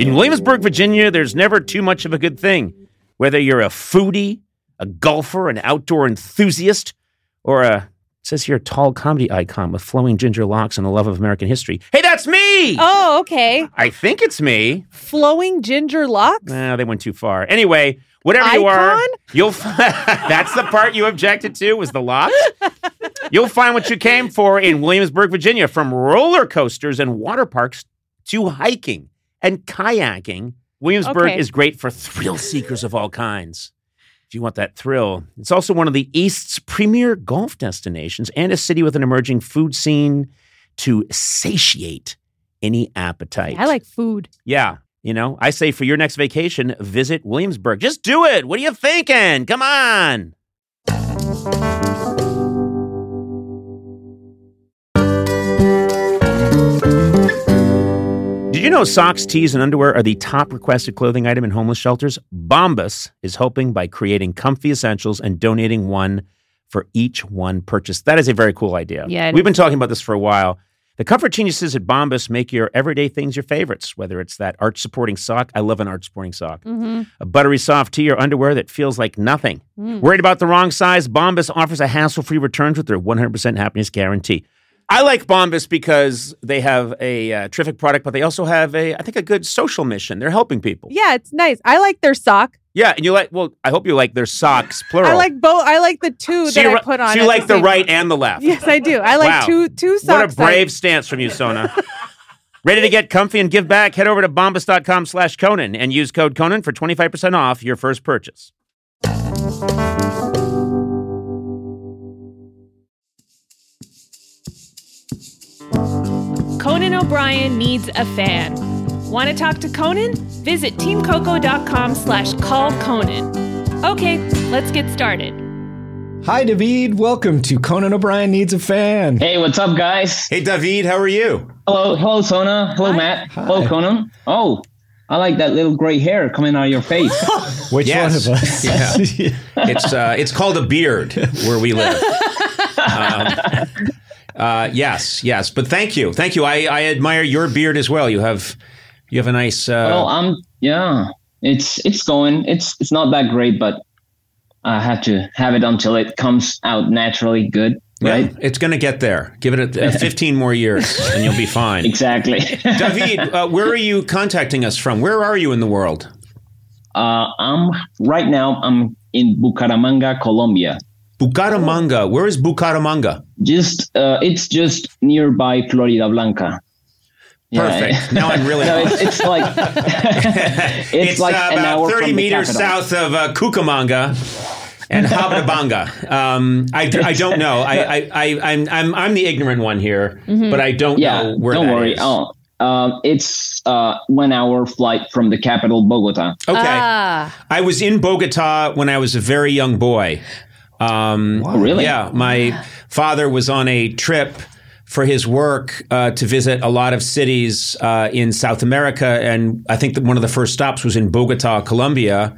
In Williamsburg, Virginia, there's never too much of a good thing. Whether you're a foodie, a golfer, an outdoor enthusiast, or a it says here tall comedy icon with flowing ginger locks and a love of American history. Hey, that's me. Oh, okay. I think it's me. Flowing ginger locks? Nah, they went too far. Anyway, whatever you are, you'll. F- that's the part you objected to was the locks. You'll find what you came for in Williamsburg, Virginia, from roller coasters and water parks to hiking and kayaking. Williamsburg Okay. is great for thrill seekers of all kinds. If you want that thrill, it's also one of the East's premier golf destinations and a city with an emerging food scene to satiate any appetite. I like food. Yeah. You know, I say for your next vacation, visit Williamsburg. Just do it. What are you thinking? Come on. Did you know socks, tees, and underwear are the top requested clothing item in homeless shelters? Bombas is hoping by creating comfy essentials and donating one for each one purchased. That is a very cool idea. Yeah, We've been talking about this for a while. The comfort geniuses at Bombas make your everyday things your favorites, whether it's that arch supporting sock. I love an arch supporting sock. Mm-hmm. A buttery soft tee or underwear that feels like nothing. Mm. Worried about the wrong size? Bombas offers a hassle free returns with their 100% happiness guarantee. I like Bombas because they have a uh, terrific product, but they also have a, I think, a good social mission. They're helping people. Yeah, it's nice. I like their sock. Yeah, and you like, well, I hope you like their socks, plural. I like both. I like the two so that you, I put on. So you like the same- right and the left. Yes, I do. I like Wow. two two What socks. a brave stance from you, Sona. Ready to get comfy and give back? Head over to bombas.com slash Conan and use code Conan for 25% off your first purchase. Conan O'Brien needs a fan. Want to talk to Conan? Visit teamcoco.com slash call Conan. Okay, let's get started. Hi, David. Welcome to Conan O'Brien Needs a Fan. Hey, what's up, guys? Hey, David, how are you? Hello, hello, Sona. Hello, Matt. Hello, Conan. Oh, I like that little gray hair coming out of your face. Which Yes. one of us? Yeah. It's uh, it's called a beard where we live. Um, uh, yes, yes, but thank you, thank you. I, I admire your beard as well. You have you have a nice. Uh, well, I'm yeah. It's it's going. It's it's not that great, but I have to have it until it comes out naturally good, yeah, right? it's going to get there. Give it a, uh, 15 more years, and you'll be fine. Exactly. David, uh, where are you contacting us from? Where are you in the world? uh, I'm right now. I'm in Bucaramanga, Colombia. Bucaramanga. Where is Bucaramanga? Just uh, it's just nearby Florida Blanca. Yeah. Perfect. Now I'm really. No, it's, it's like it's, like uh, an about hour 30 from meters capital. south of uh, Cucamonga and Hababanga. Um, I, I don't know. I, I, I, I'm, I'm, I'm the ignorant one here, but I don't Yeah, know where don't that worry. is. Oh, um, it's uh, one hour flight from the capital, Bogota. Okay. Ah, I was in Bogota when I was a very young boy. Um, Oh, really? Yeah, my father was on a trip for his work uh, to visit a lot of cities uh, in South America, and I think that one of the first stops was in Bogota, Colombia.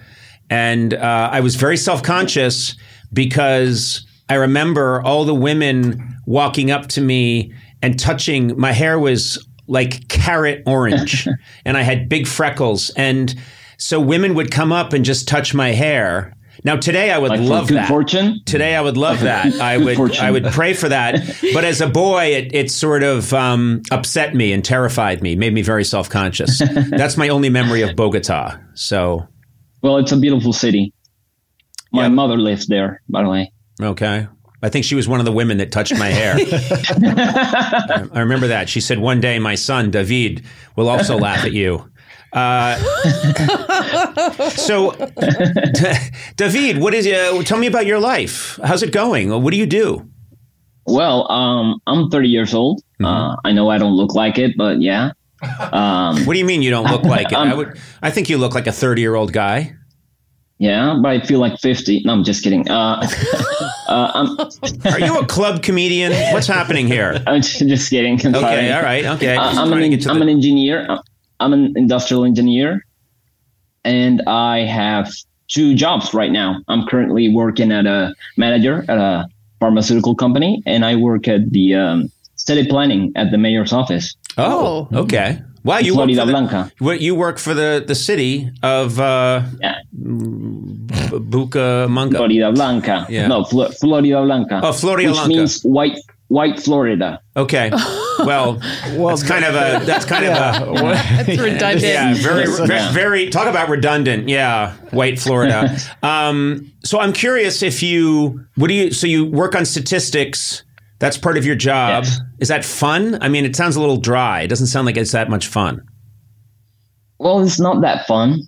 And uh, I was very self conscious because I remember all the women walking up to me and touching. My hair was like carrot orange, and I had big freckles, and so women would come up and just touch my hair. Now today I would Like love good that. fortune. Today I would love that. I would fortune. I would pray for that. But as a boy, it, it sort of um, upset me and terrified me, made me very self conscious. That's my only memory of Bogota. So Well, it's a beautiful city. My Yeah. mother lives there, by the way. okay. I think she was one of the women that touched my hair. I I remember that. She said, One day my son, David, will also laugh at you. Uh, so, David, what is uh, tell me about your life? How's it going? What do you do? Well, um, I'm 30 years old. Mm-hmm. Uh, I know I don't look like it, but yeah. Um, What do you mean you don't look like it? I would. I think you look like a thirty-year-old guy. yeah, but I feel like 50. No, I'm just kidding. Uh, uh, Are you a club comedian? What's happening here? I'm just kidding. I'm sorry. Okay, all right, okay. Uh, I'm, an, I'm the- an engineer. I'm an industrial engineer, and I have two jobs right now. I'm currently working at a manager at a pharmaceutical company, and I work at the um, city planning at the mayor's office. Oh, okay. Wow, you work, for the, Blanca. what- you work for the, the city of uh, Yeah, B- Bucaramanga. Florida Blanca. Yeah. No, Flo- Florida Blanca. Oh, Florida which Blanca. means white, white Florida. Okay. Well, well, that's kind of a that's kind of a That's redundant. yeah, very, Yeah. very, very. Talk about redundant. Yeah, white Florida. um, so I'm curious if you what do you so you work on statistics. That's part of your job. Yes. Is that fun? I mean, it sounds a little dry. It doesn't sound like it's that much fun. Well, it's not that fun,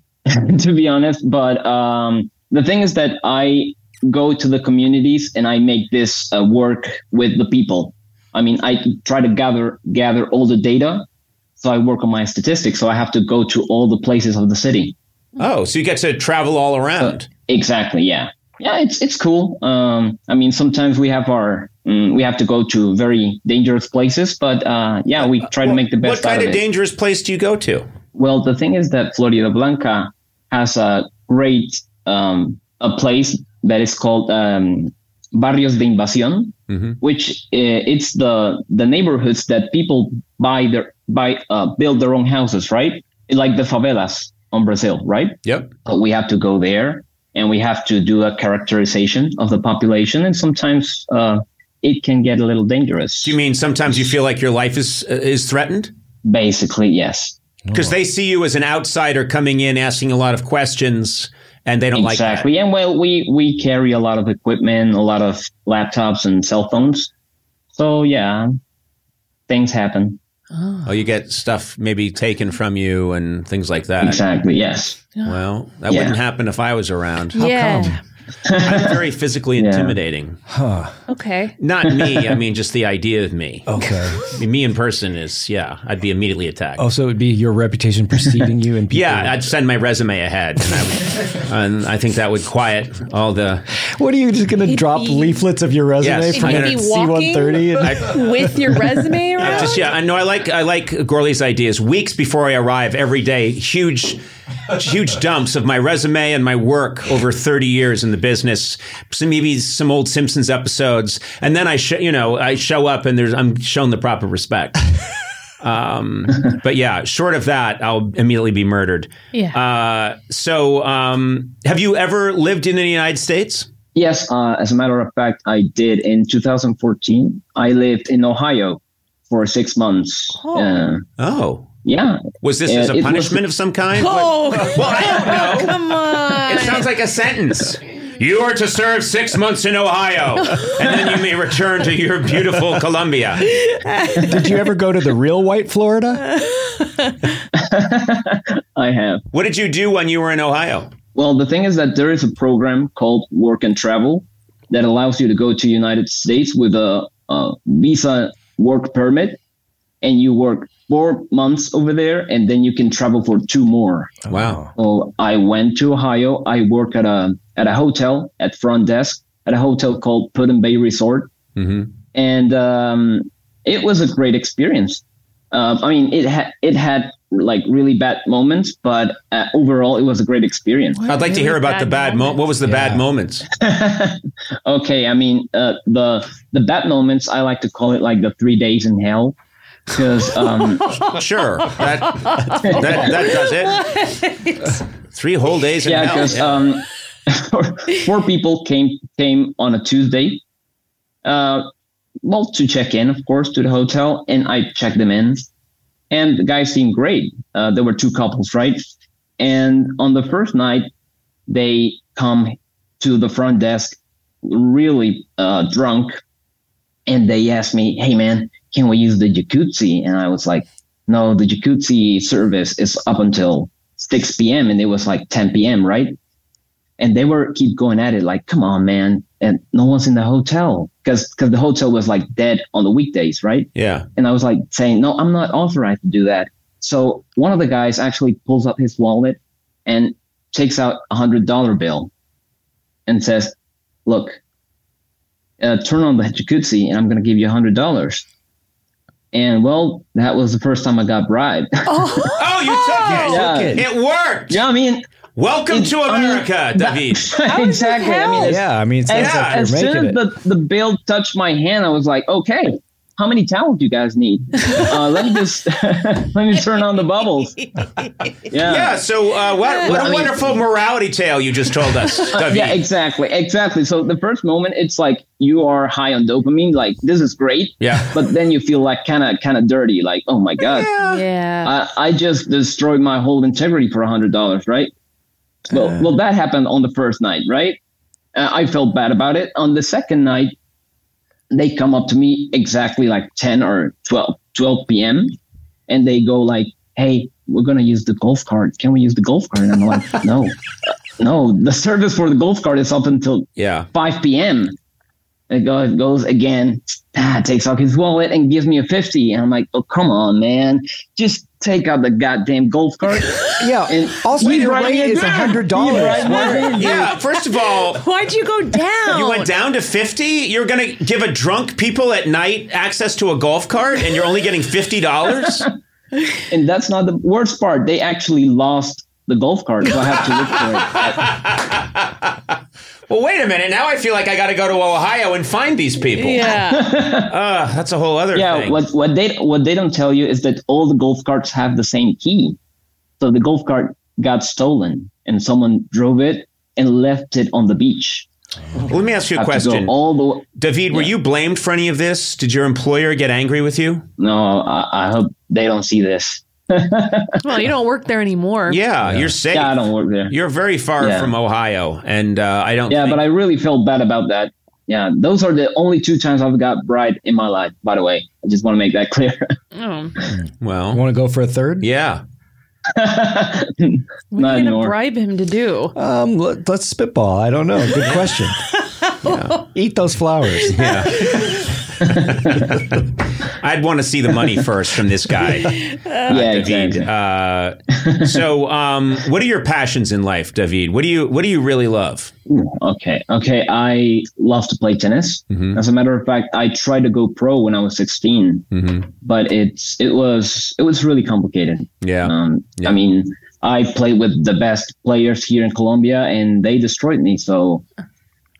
to be honest. But um, the thing is that I go to the communities and I make this uh, work with the people. I mean, I try to gather gather all the data. So I work on my statistics. So I have to go to all the places of the city. Oh, so you get to travel all around. Exactly. Yeah. Yeah. It's it's cool. Um, I mean, sometimes we have our mm, we have to go to very dangerous places, but uh, yeah, we try to make the best What kind of of dangerous place do you go to? Well, the thing is that Florida Blanca has a great um, a place that is called um, Barrios de Invasión, Mhm. which uh, it's the the neighborhoods that people buy their buy uh, build their own houses, right? Like the favelas on Brazil, right? Yep. So we have to go there and we have to do a characterization of the population, and sometimes uh, it can get a little dangerous. Do you mean sometimes you feel like your life is uh, is threatened? Basically, yes. Because they see you as an outsider coming in, asking a lot of questions, and they don't like exactly. And well, we we carry a lot of equipment, a lot of laptops and cell phones. So yeah, things happen. like that. Oh, you get stuff maybe taken from you and things like that. Exactly. Yes. Well, that Yeah. wouldn't happen if I was around. yeah. come? I'm very physically Yeah. intimidating. Huh. Okay. Not me. I mean, just the idea of me. Okay. I mean, me in person is, yeah, I'd be immediately attacked. Oh, so it would be your reputation preceding you and people. yeah, I'd send my resume ahead, and I, would, and I think that would quiet all the. What are you just going to drop be- leaflets of your resume Yes, from I'm the gonna- He'd be C-130? And, I, With your resume around? just yeah, I know. I like I like Gorley's ideas. Weeks before I arrive, every day, huge, huge dumps of my resume and my work over thirty years in the business. Some maybe some old Simpsons episodes, and then I show you know I show up and there's I'm shown the proper respect. Um, but yeah, short of that, I'll immediately be murdered. Yeah. Uh, so, um, have you ever lived in the United States? Yes. Uh, as a matter of fact, I did in 2014. I lived in Ohio for six months. Oh. Uh, Oh, yeah. was this Yeah, as a it was- punishment of some kind? Oh, Well, I don't know. come on. It sounds like a sentence. You are to serve six months in Ohio, and then you may return to your beautiful Colombia. did you ever go to the real white Florida? I have. What did you do when you were in Ohio? Well, the thing is that there is a program called Work and Travel that allows you to go to United States with a, a visa work permit, and you work four months over there, and then you can travel for two more. Wow. So I went to Ohio. I work at a at a hotel at front desk at a hotel called Put Bay Resort, hmm and um, it was a great experience. Um, I mean, it had it had like really bad moments, but uh, overall, it was a great experience. I'd like to hear about the bad mo- What was the bad moments? okay, I mean, uh, the the bad moments I like to call it like the three days in hell, because um, Sure, that that, that does it. Three whole days yeah, because Yeah. um, four people came came on a Tuesday, uh, well to check in, of course, to the hotel, and I checked them in, and the guys seemed great. Uh, there were two couples, right? And on the first night, they come to the front desk really uh, drunk, and they asked me, "Hey, man, can we use the jacuzzi?" And I was like, "No, the jacuzzi service is up until 6 p.m." and it was like 10 p.m. right? And they were keep going at it like, "Come on, man!" And no one's in the hotel because because the hotel was like dead on the weekdays, right? yeah. And I was like saying, "No, I'm not authorized to do that." So one of the guys actually pulls up his wallet and takes out a hundred dollar bill and says, "Look, uh, turn on the jacuzzi, and I'm going to give you a hundred dollars." And well, that was the first time I got bribed. Oh, you took it. Yeah. Took it. It worked. yeah, I mean, Welcome It- to I mean, America, that- David. exactly. I mean, Yeah, I mean, it as, Yeah, like as you're soon making as it. the, the bill touched my hand, I was like, okay, how many towels do you guys need? Uh, let me just let me turn on the bubbles. Yeah. Yeah. So uh, what, what I a mean- wonderful morality tale you just told us, David. Yeah, exactly, exactly. So the first moment, it's like you are high on dopamine, like this is great. Yeah. But then you feel like kind of, kind of dirty, like oh my god, Yeah. I, I just destroyed my whole integrity for a hundred dollars, right? Well, well, that happened on the first night, right? Uh, I felt bad about it. On the second night, they come up to me exactly like 10 or 12, 12 p.m. and they go like, "Hey, we're gonna use the golf cart. Can we use the golf cart?" And I'm like, "No, no. The service for the golf cart is up until Yeah. 5 p.m. It goes, goes again, ah, takes out his wallet and gives me a 50. And I'm like, oh, come on, man. Just take out the goddamn golf cart. Yeah. And also, he's your writing rate it is down. hundred dollars. writing. Yeah. First of all, Why'd you go down? you went down to 50? You're going to give a drunk people at night access to a golf cart and you're only getting $50? And that's not the worst part. They actually lost the golf cart, so I have to look for it. well, wait a minute. Now I feel like I got to go to Ohio and find these people. Yeah. Uh, that's a whole other yeah, thing. what what they what they don't tell you is that all the golf carts have the same key. So the golf cart got stolen, and someone drove it and left it on the beach. Well, let me ask you a Have question. all the David, were you blamed for any of this? Did your employer get angry with you? no. I, I hope they don't see this. well, you don't work there anymore. Yeah, you're safe. Yeah, I don't work there. You're very far Yeah. from Ohio, and uh, I don't. Yeah, think- but I really feel bad about that. Yeah, those are the only two times I've got bride in my life. By the way, I just want to make that clear. Oh. well, Want to go for a third? yeah. What are Not you going to bribe him to do? Um, let, us spitball. I don't know. Good question. Eat those flowers. Yeah. I'd want to see the money first from this guy, yeah, David. exactly. Uh, so, um, what are your passions in life, David? What do you What do you really love? Ooh, okay, okay. I love to play tennis. Mhm. As a matter of fact, I tried to go pro when I was 16, Mm-hmm. but it's it was it was really complicated. Yeah. Um, Yeah. I mean, I played with the best players here in Colombia, and they destroyed me. So,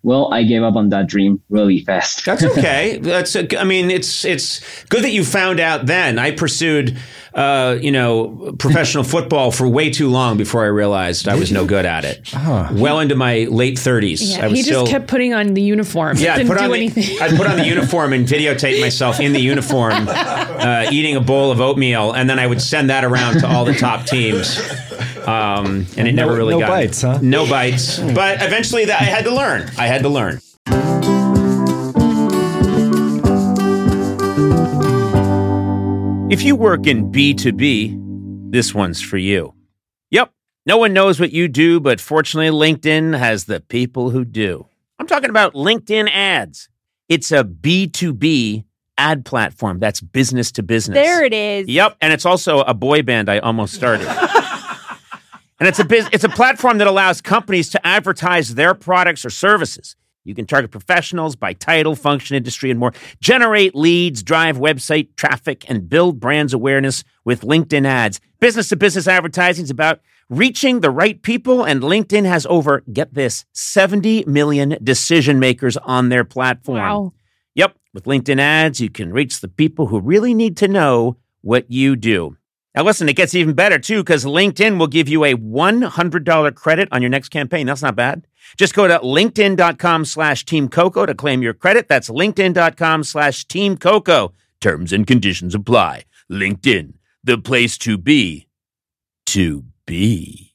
well, I gave up on that dream really fast. That's okay. That's a, I mean, it's it's good that you found out then. I pursued, uh, you know, professional football for way too long before I realized I was no good at it. Well into my late thirties, Yeah, I was he just still. kept putting on the uniform. yeah, I'd Didn't put, do on anything. the, I'd put on the uniform and videotape myself in the uniform, uh, eating a bowl of oatmeal, and then I would send that around to all the top teams. Um, and it No- never really no got bites, huh? No bites, but eventually that I had to learn. I had to learn. If you work in B2B, this one's for you. Yep, no one knows what you do, but fortunately, LinkedIn has the people who do. I'm talking about LinkedIn ads. It's a B2B ad platform that's business to business. There it is. Yep, and it's also a boy band I almost started. And it's a biz- it's a platform that allows companies to advertise their products or services. You can target professionals by title, function, industry, and more. Generate leads, drive website traffic, and build brands awareness with LinkedIn ads. Business to business advertising is about reaching the right people, and LinkedIn has over, get this, 70 million decision makers on their platform. Wow. Yep. With LinkedIn ads, you can reach the people who really need to know what you do. Now, listen, it gets even better too, because LinkedIn will give you a $100 credit on your next campaign. That's not bad. Just go to linkedin.com slash team Coco to claim your credit. That's linkedin.com slash team Coco. Terms and conditions apply. LinkedIn, the place to be, to be.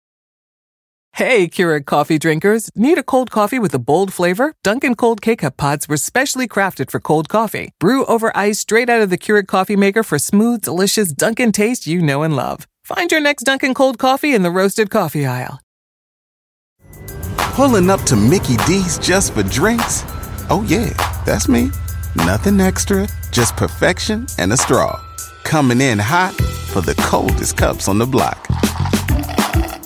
Hey, Keurig coffee drinkers. Need a cold coffee with a bold flavor? Dunkin' Cold K-Cup pods were specially crafted for cold coffee. Brew over ice straight out of the Keurig coffee maker for smooth, delicious Dunkin' taste you know and love. Find your next Dunkin' Cold coffee in the roasted coffee aisle. Pulling up to Mickey D's just for drinks? Oh, yeah, that's me. Nothing extra, just perfection and a straw. Coming in hot for the coldest cups on the block.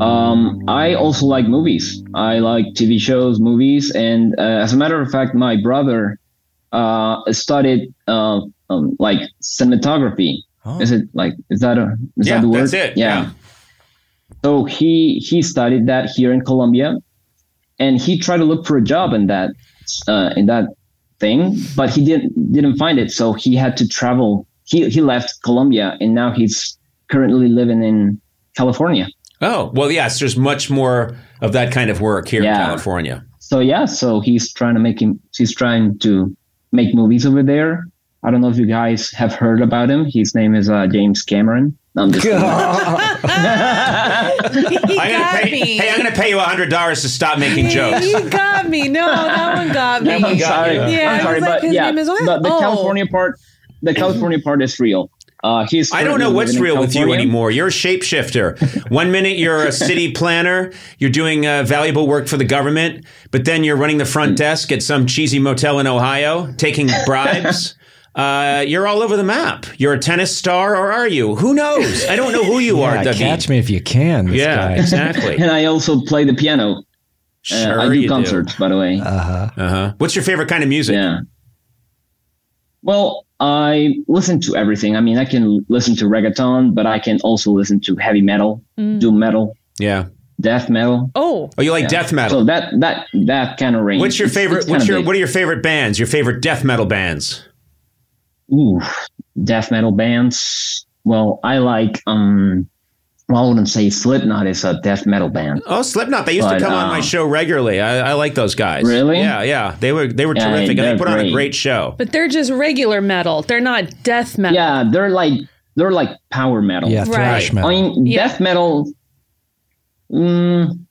Um, I also like movies. I like TV shows, movies, and uh, as a matter of fact, my brother uh, studied uh, um, like cinematography. Is it like is that a is Yeah, that the word? that's it, yeah. So he he studied that here in Colombia, and he tried to look for a job in that uh, in that thing, but he didn't didn't find it. So he had to travel. He he left Colombia, and now he's currently living in California. Oh, well, yes, there's much more of that kind of work here in California. So yeah, so he's trying to make him. He's trying to make movies over there. I don't know if you guys have heard about him. His name is uh, James Cameron. No, I'm just kidding. I'm gonna got pay, me. hey, I'm going to pay you hundred dollars to stop making jokes. He got me. No, that one got me. I'm sorry. Yeah, I'm sorry, was like, but his yeah, name is what? the, the Oh. California part, the California part is real. Uh, he's. I don't know what's real with you anymore. You're a shapeshifter. One minute you're a city planner, you're doing uh, valuable work for the government, but then you're running the front desk at some cheesy motel in Ohio, taking bribes. Uh, you're all over the map. You're a tennis star, or are you? Who knows? I don't know who you are, Yeah, David. catch me if you can. This Yeah, guy. exactly. And I also play the piano. Uh, Sure, I do concerts, by the way. Uh huh. Uh huh. What's your favorite kind of music? Yeah. Well, I listen to everything. I mean, I can listen to reggaeton, but I can also listen to heavy metal, doom metal, Yeah. death metal. Oh, Oh, you like Yeah. death metal? So that that that kind of range. what's your It's- favorite? it's What's your? big. What are your favorite bands? Your favorite death metal bands? Ooh, death metal bands. Well, I like um. Well, I wouldn't say Slipknot is a death metal band. Oh, Slipknot. They used But, to come on my um, show regularly. I, I like those guys. Really? Yeah, yeah. They were they were Yeah, terrific, and they they're put on a great. great show. but they're just regular metal. They're not death metal. Yeah, they're like they're like power metal. Yeah, thrash Right. metal. I mean, Yeah. death metal. Mm,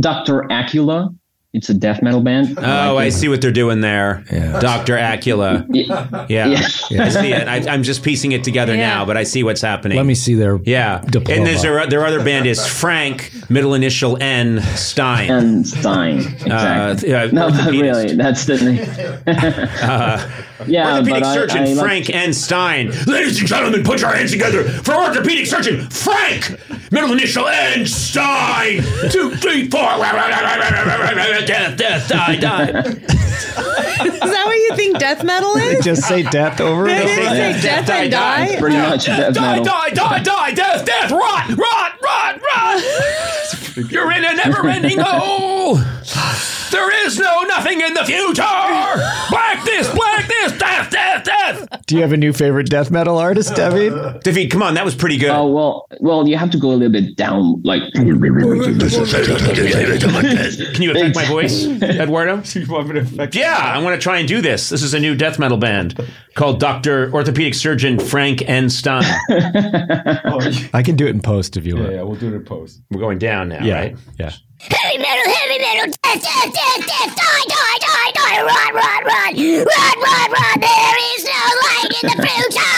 Doctor Acula. It's a death metal band. Oh, I see what they're doing there. Yeah. Doctor Acula. Yeah. Yeah, Yeah. I see it. I, I'm just piecing it together Yeah. now, but I see what's happening. Let me see their Yeah, diploma. and there's their, their other band is Frank, middle initial N Stein. N, Stein. Exactly. uh, no, but really, that's the name. yeah, Orthopedic but I- surgeon I like- Frank N. Stein. Ladies and gentlemen, put your hands together for orthopedic surgeon Frank, middle initial N. Stein. Two, three, four. Death, death, die, die. Is that what you think death metal is? just say death over and over. say death and die. Pretty much death Die, metal. die, die, die, death, death, rot, rot, rot, rot. You're in a never-ending hole. There is no nothing in the future. Black this, black this, death, death, death. Do you have a new favorite death metal artist, David? David, come on, that was pretty good. Oh well, well, you have to go a little bit down, like Can you affect my voice, Eduardo? Yeah, I want to try and do this. This is a new death metal band called Doctor Orthopedic Surgeon Frank N. Stein. Oh, I can do it in post if you want. Yeah, we'll do it in post. We're going down now, Yeah, right? yeah. Heavy metal, heavy metal, death, death, death, death, die, die, die, die, run, run, run, run, run, run. There is no light in the future.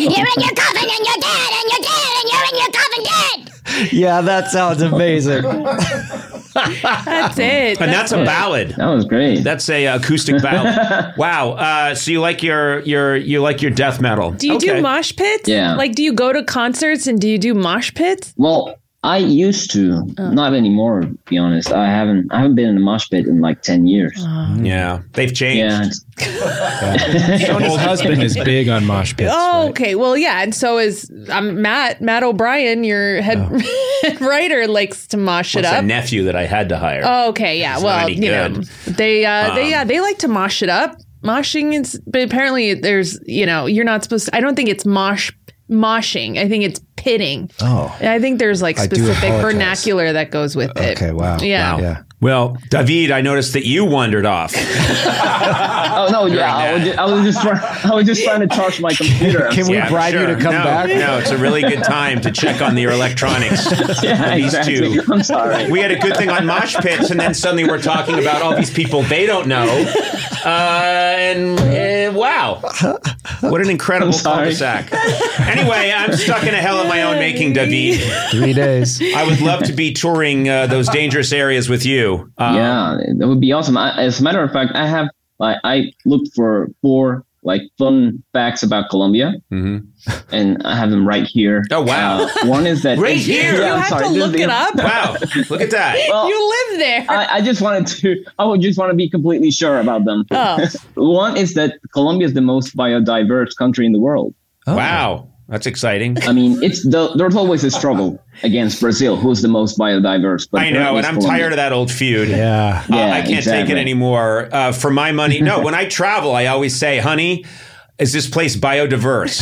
You're in your coffin and you're dead and you're dead and you're in your coffin dead. Yeah, that sounds amazing. That's it. And that's a ballad. that was great. That's a acoustic ballad. wow. Uh, so you like your your you like your death metal? do you Okay. do mosh pits? Yeah. Like, do you go to concerts and do you do mosh pits? Well, I used to, not anymore. To be honest, I haven't. I haven't been in a mosh pit in like ten years. Yeah, they've changed. yeah, it's- Tony's husband is big on mosh pits. Oh, right? okay. Well, yeah, and so is um, Matt. Matt O'Brien, your head, head writer, likes to mosh it up. It's a nephew that I had to hire. Oh, okay, yeah. It's well, not any you know, they uh, they yeah they like to mosh it up. Moshing is, but apparently there's you know you're not supposed. to I don't think it's mosh moshing. I think it's pitting. Oh. I think there's like I do specific apologize. vernacular that goes with it. Okay, wow. Yeah. Wow. Yeah. Well, David, I noticed that you wandered off. Oh no, yeah, I was, just, I was just trying, I was just trying to charge my computer. Can we Yeah, bribe you to come no, back? No, it's a really good time to check on your electronics. yeah, These exactly. two. I'm sorry. We had a good thing on mosh pits, and then suddenly we're talking about all these people they don't know. Uh, and uh, wow, what an incredible I'm cul-de-sac. Anyway, I'm stuck in a hell of my own making, David. Three days. I would love to be touring uh, those dangerous areas with you. Uh, yeah, that would be awesome. I, as a matter of fact, I have like I looked for four like fun facts about Colombia, Mhm. and I have them right here. Oh, wow. Uh, one is that Right here? Yeah, You I'm have sorry, to look it up. Wow, look at that. Well, you live there. I, I just wanted to. I would just want to be completely sure about them. Oh. One is that Colombia is the most biodiverse country in the world. Wow, that's exciting. I mean, it's the, there's always a struggle against Brazil, who's the most biodiverse. But I know, and I'm tired of that old feud. Yeah. Uh, Yeah, I can't take it anymore. Uh, for my money, no. When I travel, I always say, "Honey, is this place biodiverse?"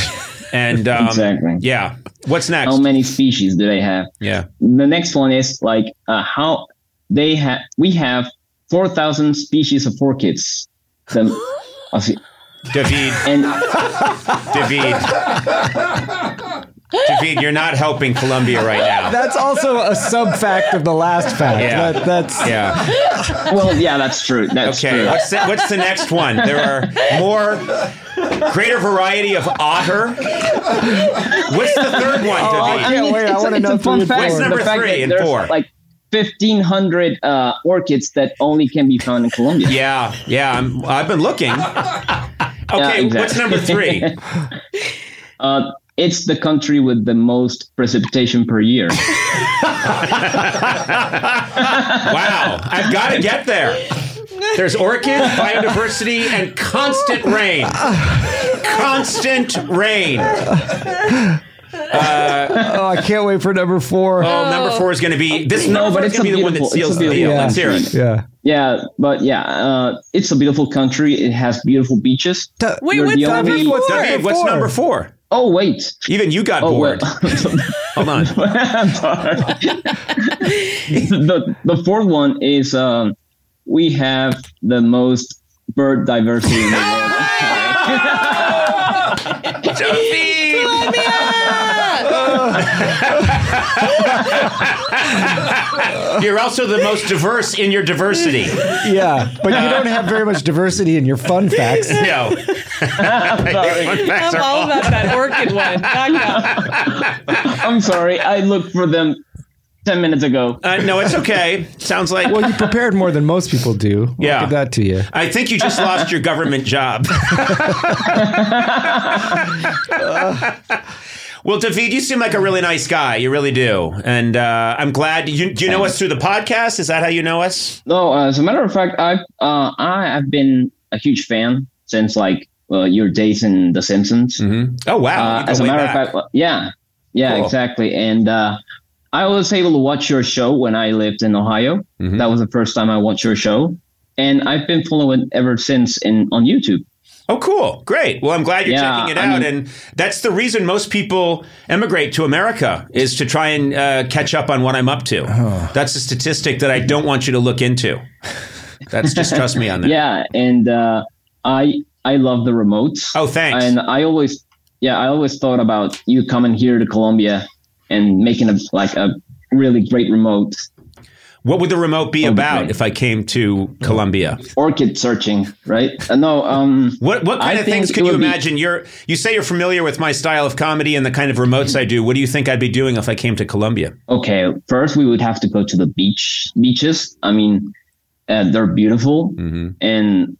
And um, Exactly. yeah. What's next? How many species do they have? yeah. The next one is like uh, how they have. We have four thousand species of orchids. The, of- David, and David, David, you're not helping Colombia right now. That's also a sub fact of the last fact. Yeah. That, that's Yeah. well, yeah, that's true. That's Okay. true. What's the, what's the next one? There are more, greater variety of otter. What's the third one, Oh, David? I can't wait. I it's, wanna know a fun fact. four. What's number three and four? Like fifteen hundred uh, orchids that only can be found in Colombia. Yeah, yeah. I'm, I've been looking. Okay, exactly. what's number three? Uh, it's the country with the most precipitation per year. Wow, I've got to get there. There's orchid, biodiversity, and constant rain. Constant rain. oh, I can't wait for number four. Oh, number four is going to be this. No, number but it's going to be the one that beautiful- seals the deal. beautiful Let's hear it. Yeah. Yeah, but yeah, uh, it's a beautiful country. It has beautiful beaches. Da- Wait, what's the number only- four? David, what's number four? Oh wait. Even you got Oh bored. well. Hold on. I'm sorry. the the fourth one is um, we have the most bird diversity in the world. I'm sorry. David! You're also the most diverse in your diversity. Yeah, but you don't have very much diversity in your fun facts. No. Fun facts I'm are all all- about that orchid one. Knock knock. I'm sorry. I looked for them ten minutes ago. Uh, no, it's okay. Sounds like. Well, you prepared more than most people do. We'll Yeah. give that to you. I think you just lost your government job. well, David, you seem like a really nice guy. You really do, and uh, I'm glad. You, do you know us through the podcast? Is that how you know us? No, uh, as a matter of fact, I've uh, I have been a huge fan since like uh, your days in The Simpsons. Oh wow! Uh, as a matter back. of fact, yeah, yeah, Cool. exactly. And uh, I was able to watch your show when I lived in Ohio. Mm-hmm. That was the first time I watched your show, and I've been following ever since in on YouTube. Oh, cool. Great. Well, I'm glad you're Yeah, checking it I out. mean- and that's the reason most people emigrate to America is to try and uh, catch up on what I'm up to. That's a statistic that I don't want you to look into. That's just trust me on that. Yeah, and uh, I I love the remotes. Oh, thanks. And I always yeah I always thought about you coming here to Colombia and making a like a really great remote What would the remote be Oh, about great. if I came to Colombia? orchid searching, right? Uh, no, um, What what kind I of things think can you would be- imagine? You're you say you're familiar with my style of comedy and the kind of remotes I do. What do you think I'd be doing if I came to Colombia? okay, first we would have to go to the beach beaches. I mean, uh, they're beautiful, Mm-hmm. and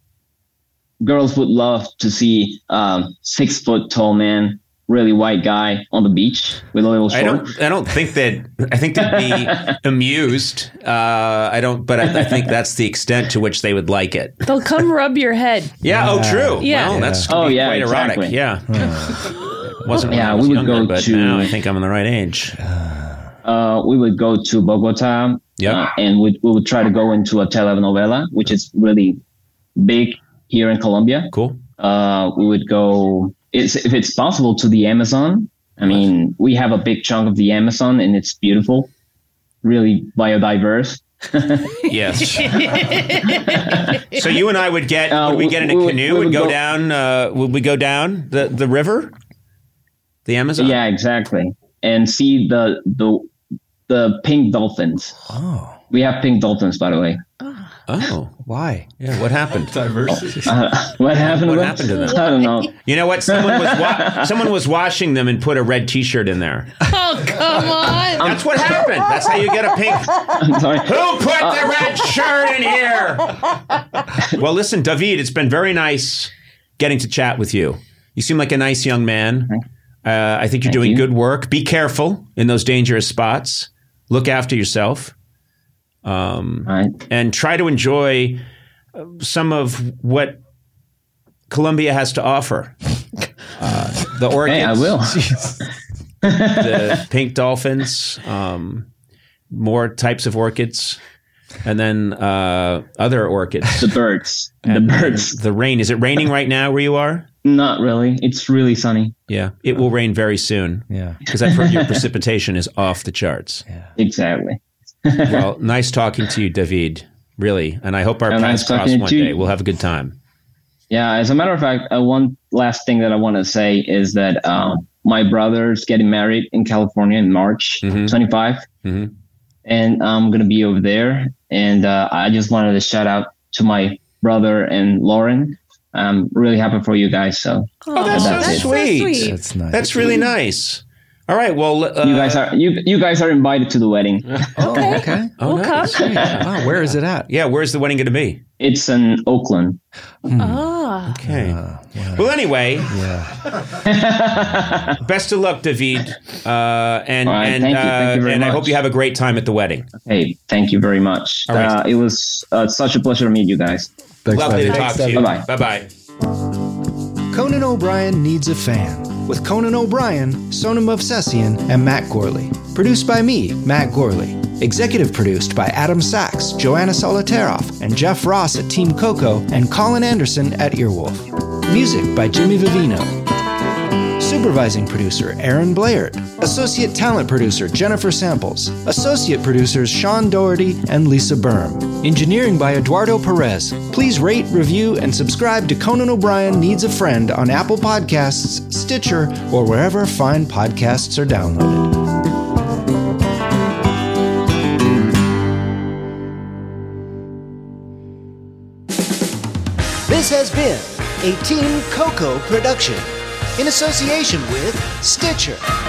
girls would love to see um, six foot tall man, really white guy on the beach with a little I don't. I don't think that. I think they'd be amused. Uh, I don't. But I, I think that's the extent to which they would like it. They'll come rub your head. Yeah. Oh, true. Yeah. Well, that's Oh, oh, yeah, quite erotic. exactly. Yeah. Wasn't when Yeah, I was we would younger, go but to- now I think I'm in the right age. uh, we would go to Bogota, Yep. uh, and we, we would try to go into a telenovela, which is really big here in Colombia. Cool. Uh, we would go, it's, if it's possible, to the Amazon. I mean, we have a big chunk of the Amazon, and it's beautiful, really biodiverse. Yes. so you and I would get Uh, would we get in a we canoe we and go, go- down? Uh, would we go down the the river, the Amazon? Yeah, exactly. And see the the the pink dolphins. Oh, We have pink dolphins, by the way. Oh, why? yeah. What happened? Diversity. Uh, what happened? What happened to them? I don't know. You know what? Someone was wa- someone was washing them and put a red T-shirt in there. Oh, come on. That's what happened. That's how you get a pink. I'm sorry. Who put the red shirt in here? well, listen, David, it's been very nice getting to chat with you. You seem like a nice young man. Uh, I think you're Thank doing you. good work. Be careful in those dangerous spots. Look after yourself. Um, All right. and try to enjoy uh, some of what Colombia has to offer. Uh, the orchids, Hey, I will. the pink dolphins, um, more types of orchids, and then uh, other orchids. The birds. The birds. the rain. Is it raining right now where you are? Not really. It's really sunny. Yeah, it will rain very soon Yeah. because I've heard your precipitation is off the charts. Yeah. Exactly. Well, nice talking to you, David. Really, and I hope our Yeah, paths nice cross one you. day. We'll have a good time. Yeah. As a matter of fact, uh, one last thing that I want to say is that um, my brother's getting married in California in March Mhm. 25, Mhm. and I'm gonna be over there. And uh, I just wanted to shout out to my brother and Lauren. I'm really happy for you guys. So Oh, that's, That's so it. sweet. sweet. That's nice. That's really nice. All right. Well, uh, you guys are you you guys are invited to the wedding. okay. okay. oh, We'll nice. come. Wow, where is it at? Yeah. Where's the wedding going to be? It's in Oakland. Ah. Okay. Uh, yeah. well, anyway, yeah. best of luck, David. Uh, and All right, and thank you, thank you uh, very and I hope you have a great time at the wedding. Hey, thank you very much. All right. Uh, it was uh, such a pleasure to meet you guys. Thanks, Lovely to David. talk to you. Bye-bye. Bye bye. Conan O'Brien Needs a Fan with Conan O'Brien, Sona Movsesian, and Matt Gorley. Produced by me, Matt Gorley. Executive produced by Adam Sachs, Joanna Solotaroff, and Jeff Ross at Team Coco, and Colin Anderson at Earwolf. Music by Jimmy Vivino. Supervising producer Aaron Blaird. Associate talent producer Jennifer Samples. Associate producers Sean Doherty and Lisa Berm. Engineering by Eduardo Perez. Please rate, review, and subscribe to Conan O'Brien Needs a Friend on Apple Podcasts, Stitcher, or wherever fine podcasts are downloaded. This has been a Team Coco production in association with Stitcher.